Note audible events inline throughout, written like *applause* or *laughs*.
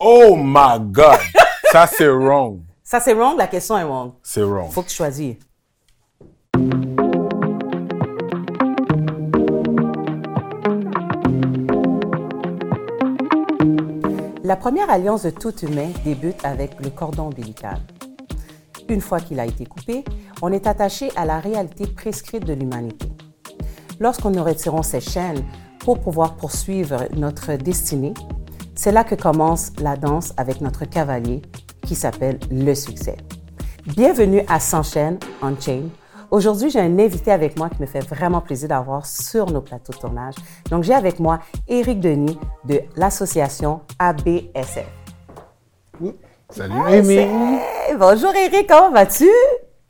Oh my God! *laughs* Ça, c'est wrong. Ça, c'est wrong. La question est wrong. C'est wrong. Faut que tu choisisses. La première alliance de tout humain débute avec le cordon ombilical. Une fois qu'il a été coupé, on est attaché à la réalité prescrite de l'humanité. Lorsqu'on nous retirons ces chaînes pour pouvoir poursuivre notre destinée, c'est là que commence la danse avec notre cavalier qui s'appelle le succès. Bienvenue à S'enchaîne Chain. Aujourd'hui, j'ai un invité avec moi qui me fait vraiment plaisir d'avoir sur nos plateaux de tournage. Donc, j'ai avec moi Éric Denis de l'association ABSF. Salut, Amy. Bonjour Éric, comment vas-tu?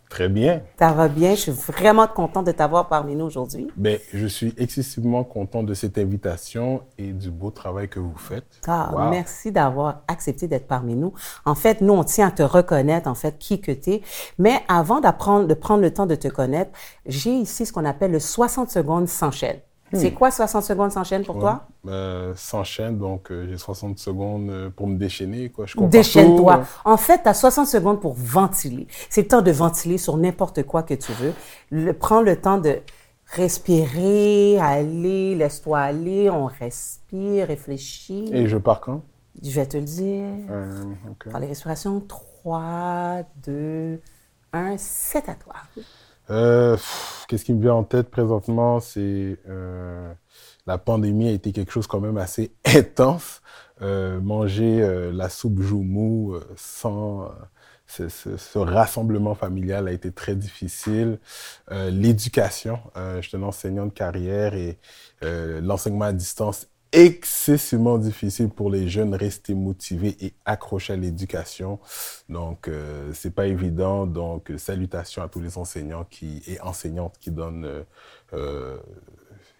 Très bien. Ça va bien. Je suis vraiment contente de t'avoir parmi nous aujourd'hui. Ben, je suis excessivement content de cette invitation et du beau travail que vous faites. Ah, merci d'avoir accepté d'être parmi nous. En fait, nous, on tient à te reconnaître, en fait, qui que tu es. Mais avant d'apprendre, de prendre le temps de te connaître, j'ai ici ce qu'on appelle le 60 secondes sans chaîne. C'est hmm. quoi 60 secondes s'enchaîne pour toi? Euh, s'enchaîne, donc euh, j'ai 60 secondes euh, pour me déchaîner. Quoi. Déchaîne-toi. Euh. En fait, tu as 60 secondes pour ventiler. C'est le temps de ventiler sur n'importe quoi que tu veux. Le, prends le temps de respirer, aller, laisse-toi aller, on respire, réfléchit. Et je pars quand? Je vais te le dire. Okay. Par les respirations, 3, 2, 1, c'est à toi. Euh, Qu'est-ce qui me vient en tête présentement, c'est euh, la pandémie a été quelque chose quand même assez *laughs* intense. Euh, manger euh, la soupe joumou euh, sans euh, ce, ce, ce, rassemblement familial a été très difficile. L'éducation, je suis un enseignant de carrière et l'enseignement à distance excessivement difficile pour les jeunes rester motivés et accrochés à l'éducation. Donc, euh, c'est pas évident. Donc, salutations à tous les enseignants qui, et enseignantes qui donnent, euh, euh,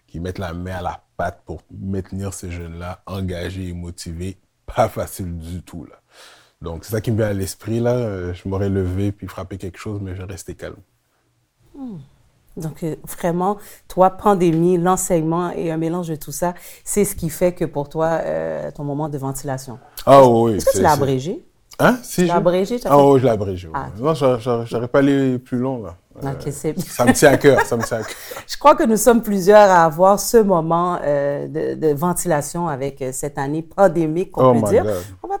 qui mettent la main à la pâte pour maintenir ces jeunes-là engagés et motivés. Pas facile du tout, là. Donc, c'est ça qui me vient à l'esprit, là. Euh, je m'aurais levé puis frappé quelque chose, mais je restais calme. Hmm. Donc, euh, vraiment, toi, pandémie, l'enseignement et un mélange de tout ça, c'est ce qui fait que pour toi, euh, ton moment de ventilation. Ah oui. Est-ce que tu l'as abrégé? Hein? Si l'as abrégé? Ah oui, je l'ai abrégé. Ah. Non, j'aurais pas allé plus long, là. Okay, euh, ça me tient à cœur, ça me tient à cœur. *laughs* Je crois que nous sommes plusieurs à avoir ce moment euh, de, de, ventilation avec euh, cette année pandémique, on oh peut dire.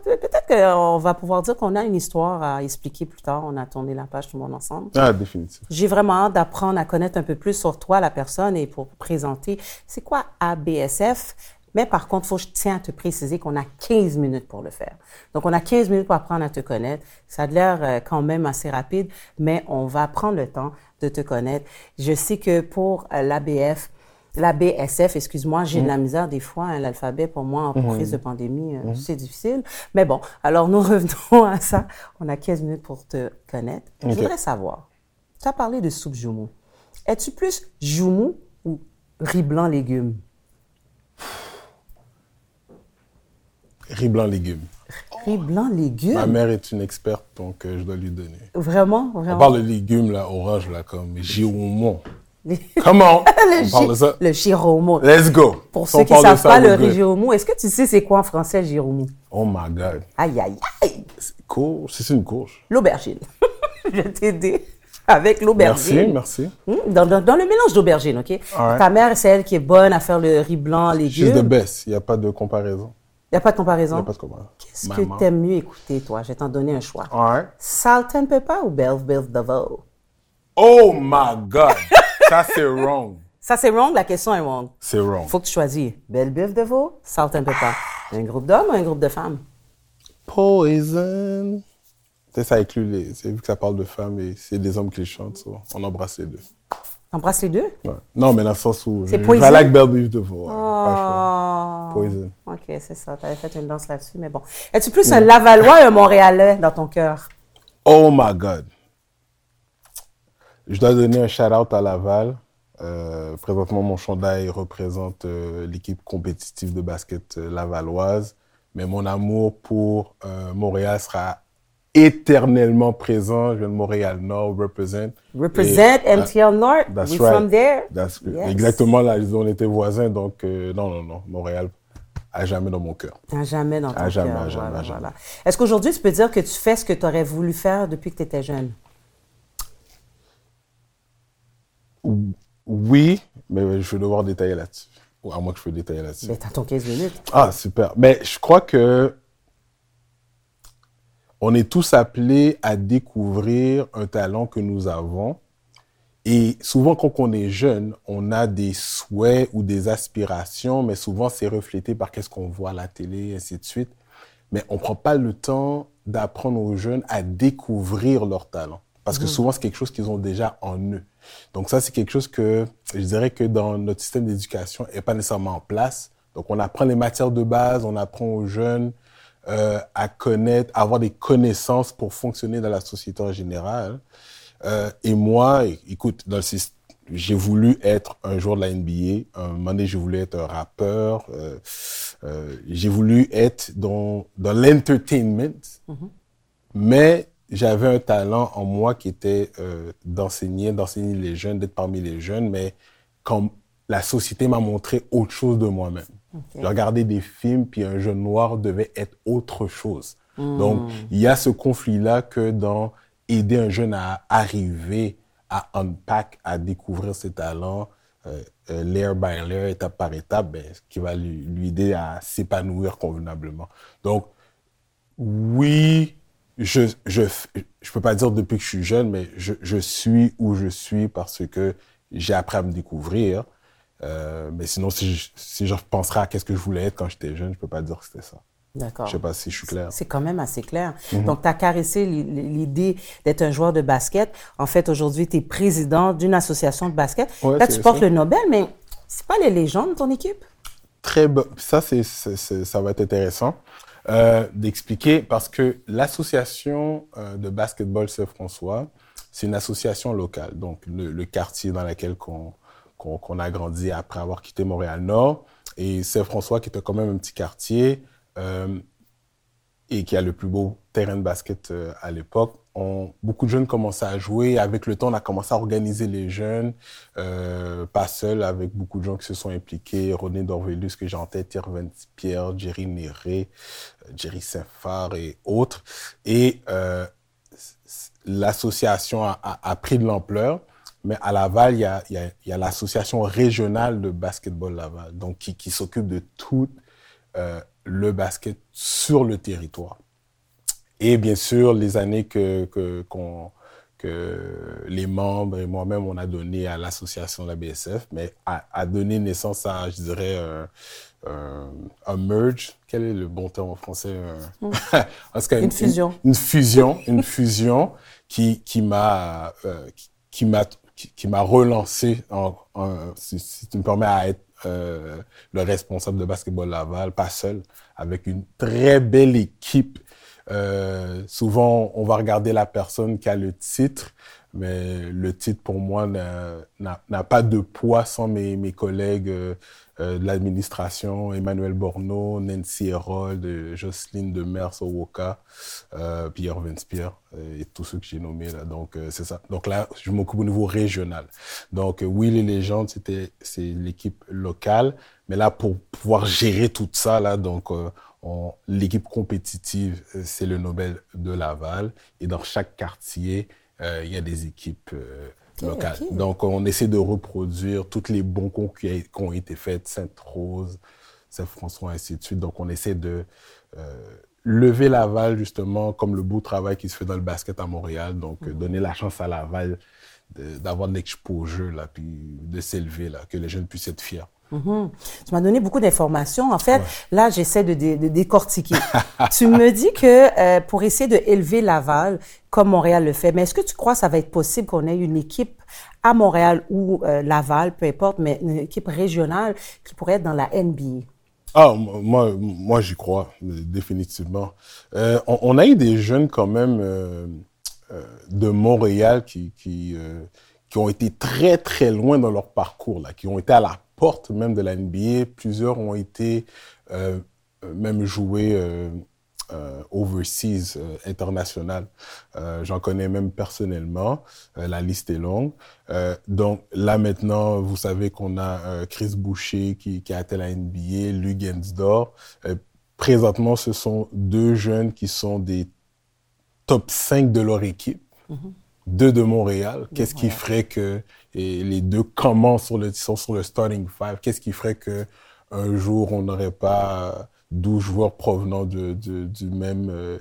Peut-être qu'on va pouvoir dire qu'on a une histoire à expliquer plus tard. On a tourné la page tout le monde ensemble. Ah, définitivement. J'ai vraiment hâte d'apprendre à connaître un peu plus sur toi, la personne, et pour présenter. C'est quoi ABSF? Mais par contre, faut, je tiens à te préciser qu'on a 15 minutes pour le faire. Donc, on a 15 minutes pour apprendre à te connaître. Ça a l'air euh, quand même assez rapide, mais on va prendre le temps de te connaître. Je sais que pour euh, l'ABF, l'ABSF, excuse-moi, j'ai de la mm. misère des fois. Hein, L'alphabet, pour moi, en mm. crise de pandémie, euh, mm. c'est difficile. Mais bon, alors nous *laughs* revenons à ça. On a 15 minutes pour te connaître. Je voudrais savoir, tu as parlé de soupe joumou. Es-tu plus joumou ou riz blanc légumes? Riz blanc légumes. Riz blanc légumes? Ma mère est une experte, donc euh, je dois lui donner. Vraiment? Vraiment? On parle de légumes, là, orange, là, comme giromon. *laughs* Comment? *laughs* on parle de ça? Le giromon. Let's go. Pour ceux qui ne savent pas le riz giromon, est-ce que tu sais c'est quoi en français, giromon? Oh my God. Aïe, aïe, aïe. C'est une courge? L'aubergine. *laughs* je vais t'aider avec l'aubergine. Merci, merci. Mmh, dans, dans, dans, le mélange d'aubergine, OK? Ta mère, c'est elle qui est bonne à faire le riz blanc, légumes. She's the best. Il n'y a pas de comparaison. Il n'y a pas de comparaison? Il n'y a pas de comparaison. Qu'est-ce que tu aimes mieux écouter, toi? Je vais t'en donner un choix. Ouais. Salt and Pepper ou Belle Biv DeVoe? Oh my God! Ça, c'est wrong. Ça, c'est wrong? La question est wrong. C'est wrong. Faut que tu choisisses Belle Biv DeVoe, Salt and Pepper. Un groupe d'hommes ou un groupe de femmes? Poison. Ça inclut les. C'est vu que ça parle de femmes et c'est des hommes qui les chantent, on embrasse les deux. Embrasse les deux? Ouais. Non, mais dans le sens où. C'est Poison. I like Belle DeVoe. Oh. Poison. OK, c'est ça. Tu avais fait une danse là-dessus, mais bon. Es-tu plus un Lavallois ou un Montréalais dans ton cœur? Oh my God. Je dois donner un shout-out à Laval. Euh, présentement, mon chandail représente euh, l'équipe compétitive de basket euh, lavalloise. Mais mon amour pour euh, Montréal sera éternellement présent. Je viens de Montréal Nord, represent. Represent et, MTL North? That's We right. from there? That's yes. Exactement là, on était voisins, donc euh, non, non, non, Montréal. à jamais dans mon cœur. À jamais dans ton À jamais, cœur. à jamais, voilà, à jamais. voilà. Est-ce qu'aujourd'hui, tu peux dire que tu fais ce que tu aurais voulu faire depuis que tu étais jeune? Oui, mais je vais devoir détailler là-dessus. Ou à moins que je peux détailler là-dessus. Ben, t'as ton 15 minutes. Ah, super. Mais je crois que on est tous appelés à découvrir un talent que nous avons. Et souvent, quand on est jeune, on a des souhaits ou des aspirations, mais souvent, c'est reflété par qu'est-ce qu'on voit à la télé, et ainsi de suite. Mais on prend pas le temps d'apprendre aux jeunes à découvrir leur talent. Parce que souvent, c'est quelque chose qu'ils ont déjà en eux. Donc ça, c'est quelque chose que je dirais que dans notre système d'éducation n'est pas nécessairement en place. Donc on apprend les matières de base, on apprend aux jeunes euh, à connaître, à avoir des connaissances pour fonctionner dans la société en général. Euh, et moi, écoute, dans le syst- j'ai voulu être un joueur de la NBA. Un moment donné, j'ai voulu être un rappeur. Euh, j'ai voulu être dans, dans l'entertainment. Mais j'avais un talent en moi qui était d'enseigner, d'enseigner les jeunes, d'être parmi les jeunes. Mais quand la société m'a montré autre chose de moi-même. J'ai regardé des films, puis un jeune noir devait être autre chose. Donc, il y a ce conflit-là que dans aider un jeune à arriver à unpack, à découvrir ses talents, euh, euh, layer by layer, étape par étape, ben, ce qui va lui, lui aider à s'épanouir convenablement. Donc, oui, je, je, je peux pas dire depuis que je suis jeune, mais je, je suis où je suis parce que j'ai appris à me découvrir. Euh, mais sinon, si je, si je penserais à qu'est-ce que je voulais être quand j'étais jeune, je peux pas dire que c'était ça. D'accord. Je sais pas si je suis clair. C'est quand même assez clair. Mhm. Donc, tu as caressé l'i- l'idée d'être un joueur de basket. En fait, aujourd'hui, tu es président d'une association de basket. Ouais, Là, tu portes ça. le Nobel, mais c'est pas les légendes de ton équipe? Très bon. Ça, c'est- ça va être intéressant euh, d'expliquer parce que l'association euh, de basketball Saint-François, c'est une association locale. Donc, le, le quartier dans lequel qu'on, qu'on, a grandi après avoir quitté Montréal-Nord. Et Saint-François, qui était quand même un petit quartier euh, et qui a le plus beau terrain de basket euh, à l'époque, beaucoup de jeunes commençaient à jouer. Avec le temps, on a commencé à organiser les jeunes, euh, pas seul, avec beaucoup de gens qui se sont impliqués. René Dorvelus, que j'ai en tête, Pierre, Jerry Néré, Jerry Saint-Phar et autres. Et l'association a pris de l'ampleur. Mais à Laval, il y a, l'association régionale de basketball Laval, donc qui, qui s'occupe de tout euh, le basket sur le territoire. Et bien sûr, les années que, que, qu'on- que les membres et moi-même, on a donné à l'association de la BSF, mais a, a donné naissance à, je dirais, un, merge. Quel est le bon terme en français? *laughs* Une fusion. Une, fusion, une fusion qui, qui m'a, euh, qui, qui m'a, qui, m'a relancé, en, si, tu me permets, à être euh, le responsable de basketball Laval, pas seul, avec une très belle équipe. Euh, souvent, on va regarder la personne qui a le titre, mais le titre pour moi n'a- pas de poids sans mes, collègues euh, de l'administration, Emmanuel Borneau, Nancy Herold, euh, Jocelyne Demers Owoka, euh, Spear euh, et tous ceux que j'ai nommés là. Donc euh, c'est ça. Donc là, je m'occupe au niveau régional. Donc euh, oui, les légendes, c'était c'est l'équipe locale, mais là pour pouvoir gérer tout ça là, donc euh, on- l'équipe compétitive, euh, c'est le Nobel de Laval, et dans chaque quartier, euh, il y a des équipes euh, Donc, on essaie de reproduire toutes les bons concours qui, ont été faits, Sainte-Rose, Saint-François, ainsi de suite. Donc, on essaie de euh, lever Laval, justement, comme le beau travail qui se fait dans le basket à Montréal. Donc, Mhm. euh, donner la chance à Laval de- d'avoir de l'exposure, là, puis de s'élever, là, que les jeunes puissent être fiers. Mhm. Tu m'as donné beaucoup d'informations. En fait, là, j'essaie de, dé- de décortiquer. *laughs* tu me dis que euh, pour essayer de élever Laval, comme Montréal le fait, mais est-ce que tu crois que ça va être possible qu'on ait une équipe à Montréal ou euh, Laval, peu importe, mais une équipe régionale qui pourrait être dans la NBA? Ah, moi, moi j'y crois, définitivement. Euh, on, a eu des jeunes quand même euh, de Montréal qui, qui, qui ont été très, très loin dans leur parcours, là, qui ont été à la porte même de la NBA. Plusieurs ont été même joués euh, overseas, euh, international. Euh, J'en connais même personnellement. Euh, la liste est longue. Donc là maintenant, vous savez qu'on a Chris Boucher qui, qui a atteint la NBA, Lugensdor. Présentement, ce sont deux jeunes qui sont des top 5 de leur équipe. Deux de Montréal. Qu'est-ce qui ferait que et les deux commencent sur le, sont sur le starting five? Qu'est-ce qui ferait que un jour on n'aurait pas 12 joueurs provenant de, de- du même, euh,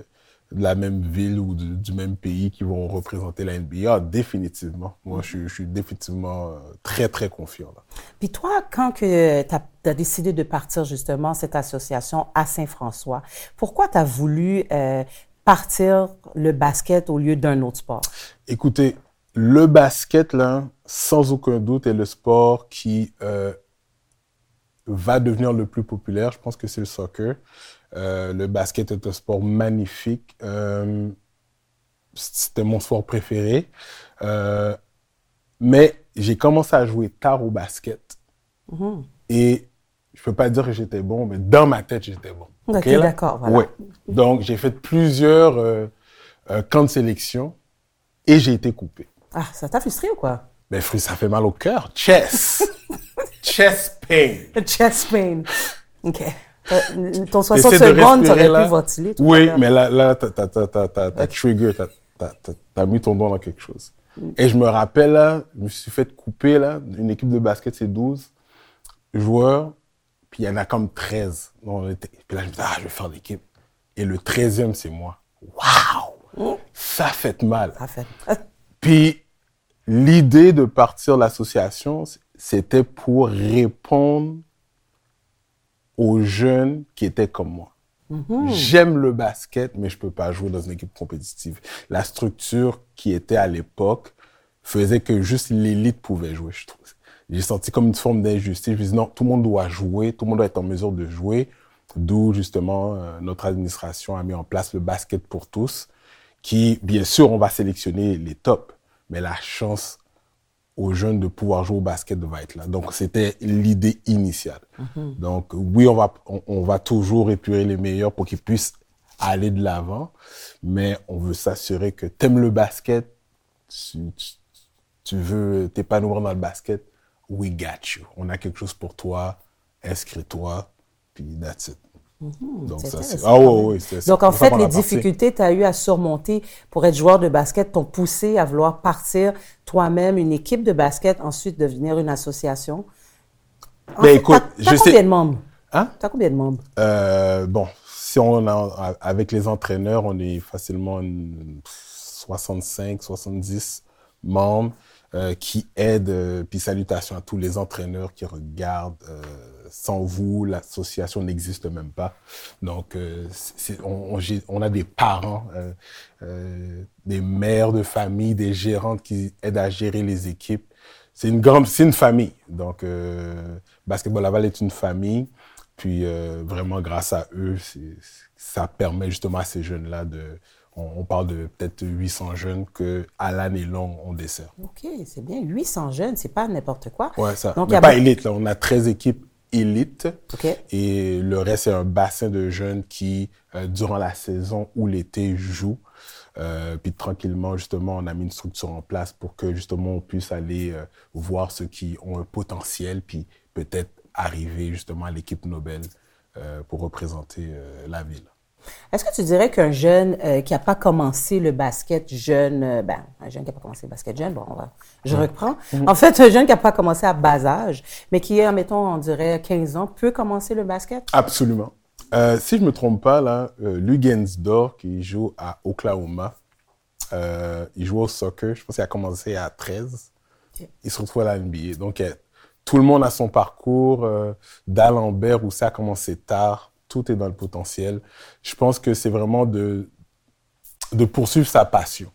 de la même ville ou du, du même pays qui vont représenter la NBA? Ah, définitivement. Moi, je, suis- je suis définitivement euh, très, très confiant. Là. Puis toi, quand tu as, décidé de partir justement cette association à Saint-François, pourquoi tu as voulu euh, partir le basket au lieu d'un autre sport? Écoutez, le basket, là, sans aucun doute, est le sport qui euh, va devenir le plus populaire. Je pense que c'est le soccer. Euh, le basket est un sport magnifique. Euh, C'était mon sport préféré. Euh, mais j'ai commencé à jouer tard au basket. Et je peux pas dire que j'étais bon, mais dans ma tête, j'étais bon. Ok, d'accord, voilà. Ouais. Donc, j'ai fait plusieurs camps de sélection et j'ai été coupé. Ah, ça t'a frustré ou quoi? Mais frère, ça fait mal au cœur. Chess. *laughs* Chest pain. *laughs* Chest pain. OK. Euh, Ton 60 Essaie de secondes, t'aurais là. pu ventiler. tout Oui, mais là, là, t'as, trigger, t'as, mis ton doigt dans quelque chose. Et je me rappelle, là, je me suis fait couper, là, une équipe de basket, c'est 12 joueurs, puis il y en a comme 13. Donc, on était- puis là, je me dis, ah, je vais faire l'équipe. Et le 13e, c'est moi. Waouh! Ça fait mal. Ça fait. Puis l'idée de partir l'association, c'était pour répondre aux jeunes qui étaient comme moi. J'aime le basket, mais je peux pas jouer dans une équipe compétitive. La structure qui était à l'époque faisait que juste l'élite pouvait jouer, je trouve. J'ai senti comme une forme d'injustice. Je me dis non, tout le monde doit jouer, tout le monde doit être en mesure de jouer. D'où justement euh, notre administration a mis en place le basket pour tous, qui bien sûr on va sélectionner les tops, mais la chance aux jeunes de pouvoir jouer au basket va être là. Donc, c'était l'idée initiale. Donc, oui, on va, on, va toujours épurer les meilleurs pour qu'ils puissent aller de l'avant, mais on veut s'assurer que t'aimes le basket, tu, tu, tu veux t'épanouir dans le basket, we got you. On a quelque chose pour toi, inscris-toi, puis that's it. Donc, ça, intéressant Ah Donc, en fait, les difficultés que tu as eu à surmonter pour être joueur de basket t'ont poussé à vouloir partir toi-même une équipe de basket, ensuite devenir une association. En Ben, fait, écoute, t'as je sais- combien de membres? Hein? T'as combien de membres? Euh, bon, si on a, avec les entraîneurs, on est facilement une 65, 70 membres euh, qui aident. euh, puis salutations à tous les entraîneurs qui regardent. Sans vous, l'association n'existe même pas. Donc, euh, on, a des parents, euh, euh, des mères de famille, des gérantes qui aident à gérer les équipes. C'est une grande, c'est une famille. Donc, Basketball Laval est une famille. Puis euh, vraiment, grâce à eux, ça permet justement à ces jeunes-là de. On, on parle de peut-être 800 jeunes que à l'année longue on dessert. OK, c'est bien. 800 jeunes, c'est pas n'importe quoi. Ouais, ça. Donc, il y Mais pas élite, là. On a 13 équipes élites. OK. Et le reste, c'est un bassin de jeunes qui, euh, durant la saison ou l'été, jouent. Euh, puis tranquillement, justement, on a mis une structure en place pour que justement on puisse aller euh, voir ceux qui ont un potentiel, puis peut-être arriver justement à l'équipe Nobel pour représenter la ville. Est-ce que tu dirais qu'un jeune euh, qui n'a pas commencé le basket jeune, euh, ben, un jeune qui n'a pas commencé le basket jeune, bon, on va- je reprends. Mhm. En fait, un jeune qui n'a pas commencé à bas âge, mais qui est, mettons, on dirait 15 ans, peut commencer le basket? Absolument. Euh, si je me trompe pas, là, Lugensdor, qui joue à Oklahoma, il joue au soccer, je pense qu'il a commencé à 13. Ok. Il se retrouve à la NBA. Donc, tout le monde a son parcours. D'Alembert, où ça a commencé tard, tout est dans le potentiel. Je pense que c'est vraiment de, de poursuivre sa passion.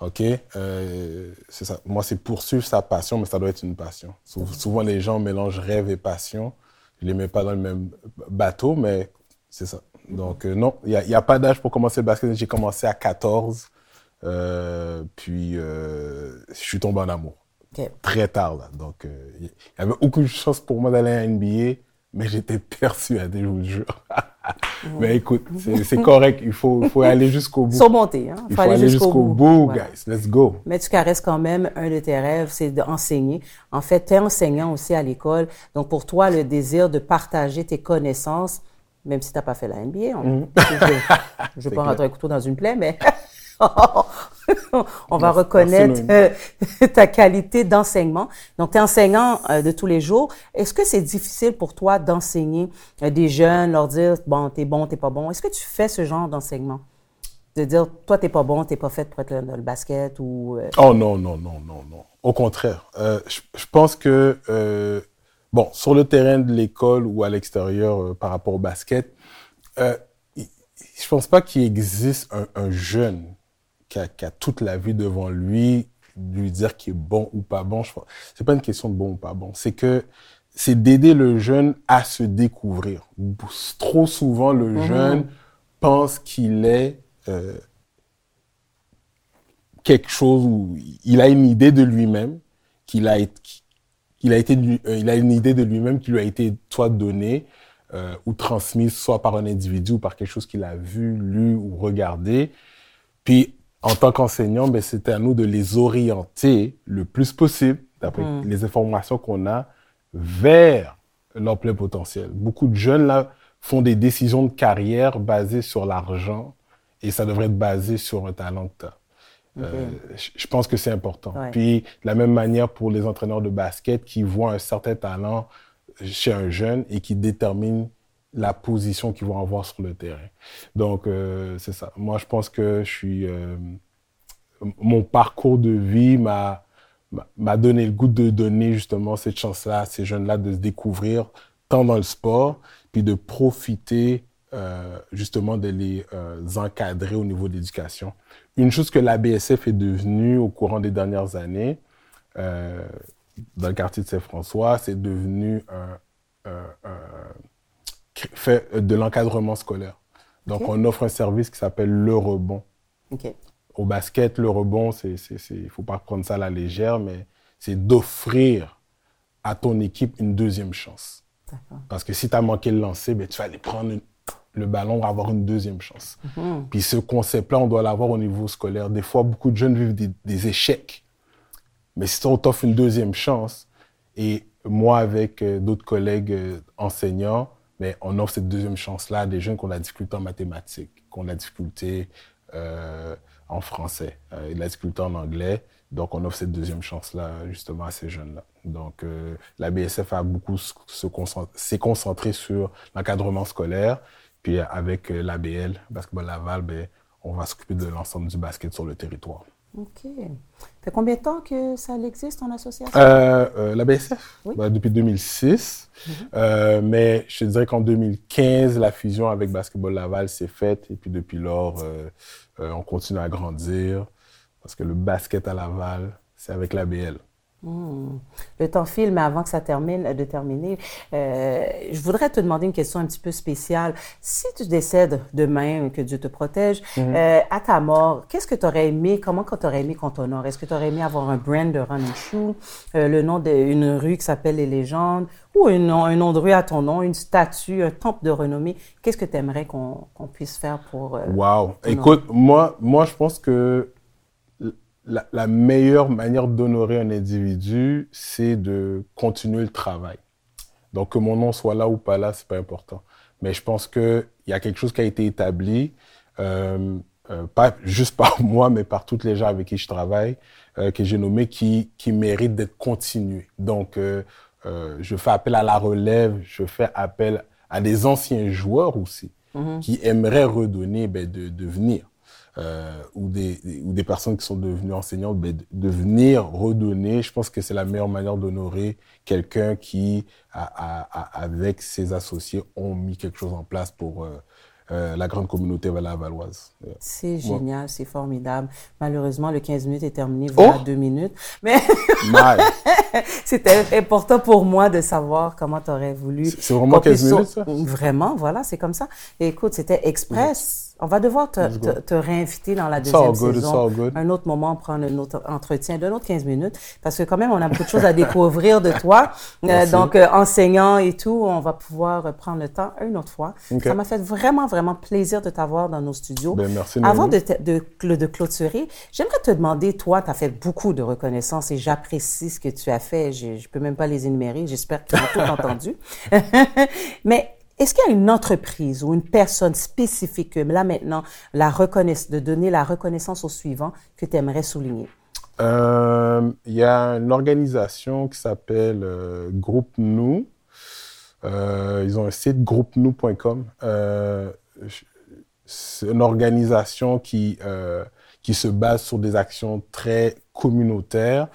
OK? Euh, c'est ça. Moi, c'est poursuivre sa passion, mais ça doit être une passion. Sou- souvent, les gens mélangent rêve et passion. Je les mets pas dans le même bateau, mais c'est ça. Donc, euh, non, il n'y a, pas d'âge pour commencer le basket. J'ai commencé à 14. euh, puis, je suis tombé en amour très tard. Là. Donc, il y avait aucune chance pour moi d'aller à NBA, mais j'étais persuadé, je vous le jure. Mais écoute, c'est correct. Il faut, faut *laughs* aller jusqu'au bout. Surmonter. Hein? Il faut aller jusqu'au bout, guys. Let's go. Mais tu caresses quand même un de tes rêves, c'est d'enseigner. En fait, tu es enseignant aussi à l'école. Donc, pour toi, le désir de partager tes connaissances, même si tu n'as pas fait la NBA, mm. je ne *laughs* vais pas rentrer un couteau dans une plaie, mais *laughs* *laughs* on va reconnaître euh, *laughs* ta qualité d'enseignement. Donc, tu es enseignant euh, de tous les jours. Est-ce que c'est difficile pour toi d'enseigner euh, des jeunes, leur dire, bon, t'es bon, t'es pas bon? Est-ce que tu fais ce genre d'enseignement? De dire, toi, t'es pas bon, t'es pas fait pour être dans le basket ou... Oh non, non, non, non, non. Au contraire. Je, je, pense que, bon, sur le terrain de l'école ou à l'extérieur par rapport au basket, je pense pas qu'il existe un, un jeune qui a, toute la vie devant lui, lui dire qu'il est bon ou pas bon, c'est pas une question de bon ou pas bon. C'est que c'est d'aider le jeune à se découvrir. Trop souvent, le mhm. jeune pense qu'il est euh, quelque chose où il a une idée de lui-même, qu'il a, été, euh, il a une idée de lui-même qui lui a été soit donnée euh, ou transmise, soit par un individu ou par quelque chose qu'il a vu, lu ou regardé. Puis en tant qu'enseignant, ben, c'était à nous de les orienter le plus possible, d'après mm. les informations qu'on a, vers leur plein potentiel. Beaucoup de jeunes, là, font des décisions de carrière basées sur l'argent et ça devrait être basé sur un talent que tu as. Euh, je pense que c'est important. Puis, de la même manière pour les entraîneurs de basket qui voient un certain talent chez un jeune et qui déterminent la position qu'ils vont avoir sur le terrain. Donc, euh, c'est ça. Moi, je pense que je suis... Euh, mon parcours de vie m'a m'a donné le goût de donner justement cette chance-là à ces jeunes-là de se découvrir tant dans le sport, puis de profiter euh, justement de les encadrer au niveau de l'éducation. Une chose que la BSF est devenue au courant des dernières années, dans le quartier de Saint-François, c'est devenu un, un fait euh, de l'encadrement scolaire. Donc, on offre un service qui s'appelle le rebond. Au basket, le rebond, il ne faut pas prendre ça à la légère, mais c'est d'offrir à ton équipe une deuxième chance. Parce que si tu as manqué le lancer, ben, tu vas aller prendre le ballon pour avoir une deuxième chance. Mhm. Puis ce concept-là, on doit l'avoir au niveau scolaire. Des fois, beaucoup de jeunes vivent des, des échecs. Mais si on t'offre une deuxième chance, et moi, avec euh, d'autres collègues euh, enseignants, mais on offre cette deuxième chance-là à des jeunes qui ont la difficulté en mathématiques, qui ont la difficulté euh, en français, euh, et la difficulté en anglais. Donc, on offre cette deuxième chance-là justement à ces jeunes-là. Donc, euh, la BSF a beaucoup s'est concentré sur l'encadrement scolaire. Puis avec euh, l'ABL, Basketball Laval, ben, on va s'occuper de l'ensemble du basket sur le territoire. OK. Ça fait combien de temps que ça existe en association? Euh, euh, la BSF, bah, depuis 2006. Mhm. euh, mais je te dirais qu'en 2015, la fusion avec Basketball Laval s'est faite. Et puis depuis lors, euh, on continue à grandir. Parce que le basket à Laval, c'est avec l'ABL. Hmm. Le temps file, mais avant que ça termine, de terminer, euh, je voudrais te demander une question un petit peu spéciale. Si tu décèdes demain, que Dieu te protège, mhm. euh, à ta mort, qu'est-ce que tu aurais aimé, comment tu aurais aimé qu'on t'honore? Est-ce que tu aurais aimé avoir un brand de running shoe, euh, le nom d'une rue qui s'appelle Les Légendes, ou un nom, un nom de rue à ton nom, une statue, un temple de renommée? Qu'est-ce que tu aimerais qu'on puisse faire pour... wow! Écoute, moi, moi, je pense que la, meilleure manière d'honorer un individu, c'est de continuer le travail. Donc, que mon nom soit là ou pas là, c'est pas important. Mais je pense qu'il y a quelque chose qui a été établi, euh, euh, pas juste par *laughs* moi, mais par toutes les gens avec qui je travaille, euh, que j'ai nommé, qui, qui mérite d'être continué. Donc, je fais appel à la relève, je fais appel à des anciens joueurs aussi, mm-hmm. qui aimeraient redonner ben, de, de venir euh, ou, des, ou des personnes qui sont devenues enseignantes, ben, de venir redonner, je pense que c'est la meilleure manière d'honorer quelqu'un qui, a, a, avec ses associés, ont mis quelque chose en place pour euh, euh la grande communauté valoise. C'est génial, c'est formidable. Malheureusement, le 15 minutes est terminé, voilà oh! deux minutes. Mais *laughs* c'était important pour moi de savoir comment tu aurais voulu. C'est vraiment 15 minutes, ça? Vraiment, voilà, c'est comme ça. écoute, c'était express On va devoir te, te- te réinviter dans la It's all deuxième good, it's saison. all good. Un autre moment, prendre un autre entretien d'un autre 15 minutes, parce que quand même, on a beaucoup de choses à découvrir de toi. *laughs* Euh, donc, euh, enseignant et tout, on va pouvoir prendre le temps une autre fois. Ok. Ça m'a fait vraiment, vraiment plaisir de t'avoir dans nos studios. Ben, merci, Avant de, te- de, de clôturer, j'aimerais te demander, toi, tu as fait beaucoup de reconnaissance et j'apprécie ce que tu as fait. Je ne peux même pas les énumérer. J'espère qu'ils ont tout *laughs* entendu. *laughs* Mais est-ce qu'il y a une entreprise ou une personne spécifique, que là maintenant, de donner la reconnaissance au suivant que tu aimerais souligner? Euh, Il y a une organisation qui s'appelle euh, Nous. Euh, ils ont un site groupenoux.com. Euh, c'est une organisation qui, qui se base sur des actions très communautaires.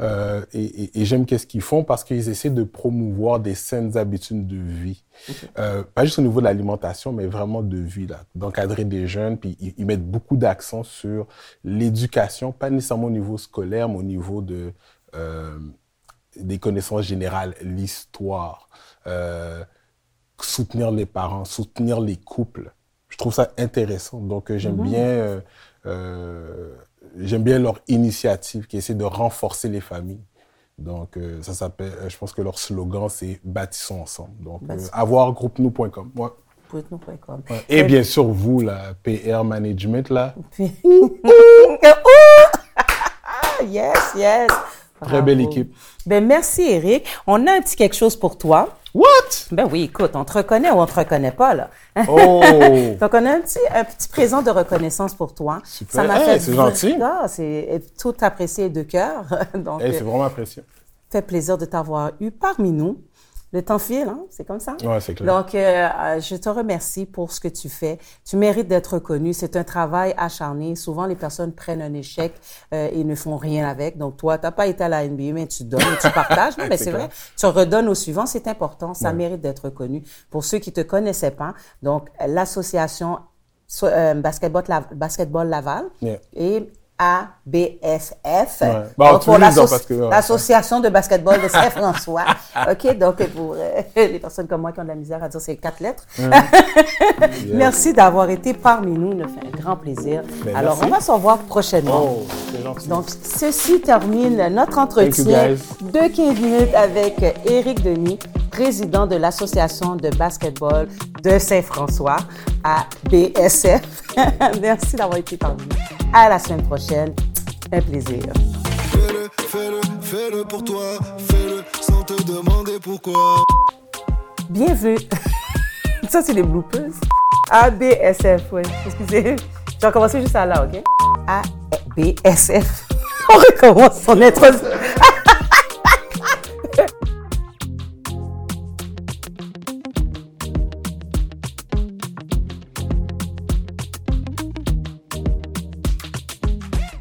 Euh, et et- et j'aime qu'est-ce qu'ils font parce qu'ils essaient de promouvoir des saines habitudes de vie. Euh, pas juste au niveau de l'alimentation, mais vraiment de vie, là, d'encadrer des jeunes. Puis ils, ils mettent beaucoup d'accent sur l'éducation, pas nécessairement au niveau scolaire, mais au niveau de, euh, des connaissances générales, l'histoire, soutenir les parents, soutenir les couples. Je trouve ça intéressant. Donc, j'aime bien, euh, euh, j'aime bien leur initiative qui essaie de renforcer les familles. Donc, euh, ça s'appelle, euh, je pense que leur slogan, c'est Bâtissons ensemble. Donc, euh, Bâtissons. avoir groupenoux.com. Ouais. Poetno.com. Ouais. Et bien sûr, vous, la PR Management, là, *laughs* Ah, yes, yes. très belle Bravo. équipe. Ben, merci, Eric. On a un petit quelque chose pour toi. What? Ben oui, écoute, on te reconnaît ou on te reconnaît pas, là. Oh! *laughs* Donc, on a un petit, un petit présent de reconnaissance pour toi. Super. Ça m'a Hey, fait c'est gentil. Ah, c'est tout apprécié de cœur. *laughs* Donc, Hey, euh, c'est vraiment apprécié. fait plaisir de t'avoir eu parmi nous. Le temps file, hein? c'est comme ça? Ouais, c'est clair. Donc, euh, euh, je te remercie pour ce que tu fais. Tu mérites d'être reconnu. C'est un travail acharné. Souvent, les personnes prennent un échec euh, et ne font rien avec. Donc, toi, tu n'as pas été à la NBA, mais tu donnes tu partages. Non, *laughs* mais C'est vrai. Tu redonnes au suivant. C'est important. Ça Ouais. mérite d'être reconnu. Pour ceux qui te connaissaient pas, donc, l'association so- euh, Basketball, Lav- Basketball Laval Yeah. et ABSF. Ouais. Bon, Donc, tu pour ouais, l'association de basketball de Saint-François. *laughs* OK, donc pour euh, *laughs* les personnes comme moi qui ont de la misère à dire ces quatre lettres. *laughs* Merci d'avoir été parmi nous. Nous fait un grand plaisir. Ben, Alors, merci. on va se revoir prochainement. Oh. Donc, ceci termine notre entretien de 15 minutes avec Éric Denis, président de l'Association de basketball de Saint-François, à BSF. *laughs* Merci d'avoir été parmi nous. À la semaine prochaine. Un plaisir. Fais-le, fais-le, fais-le pour toi. Fais-le sans te demander pourquoi. Bienvenue. *laughs* Ça, c'est les bloopers. ABSF, oui. Excusez. Je vais recommencer juste à là, OK? ABSF. *laughs* On recommence son introduction.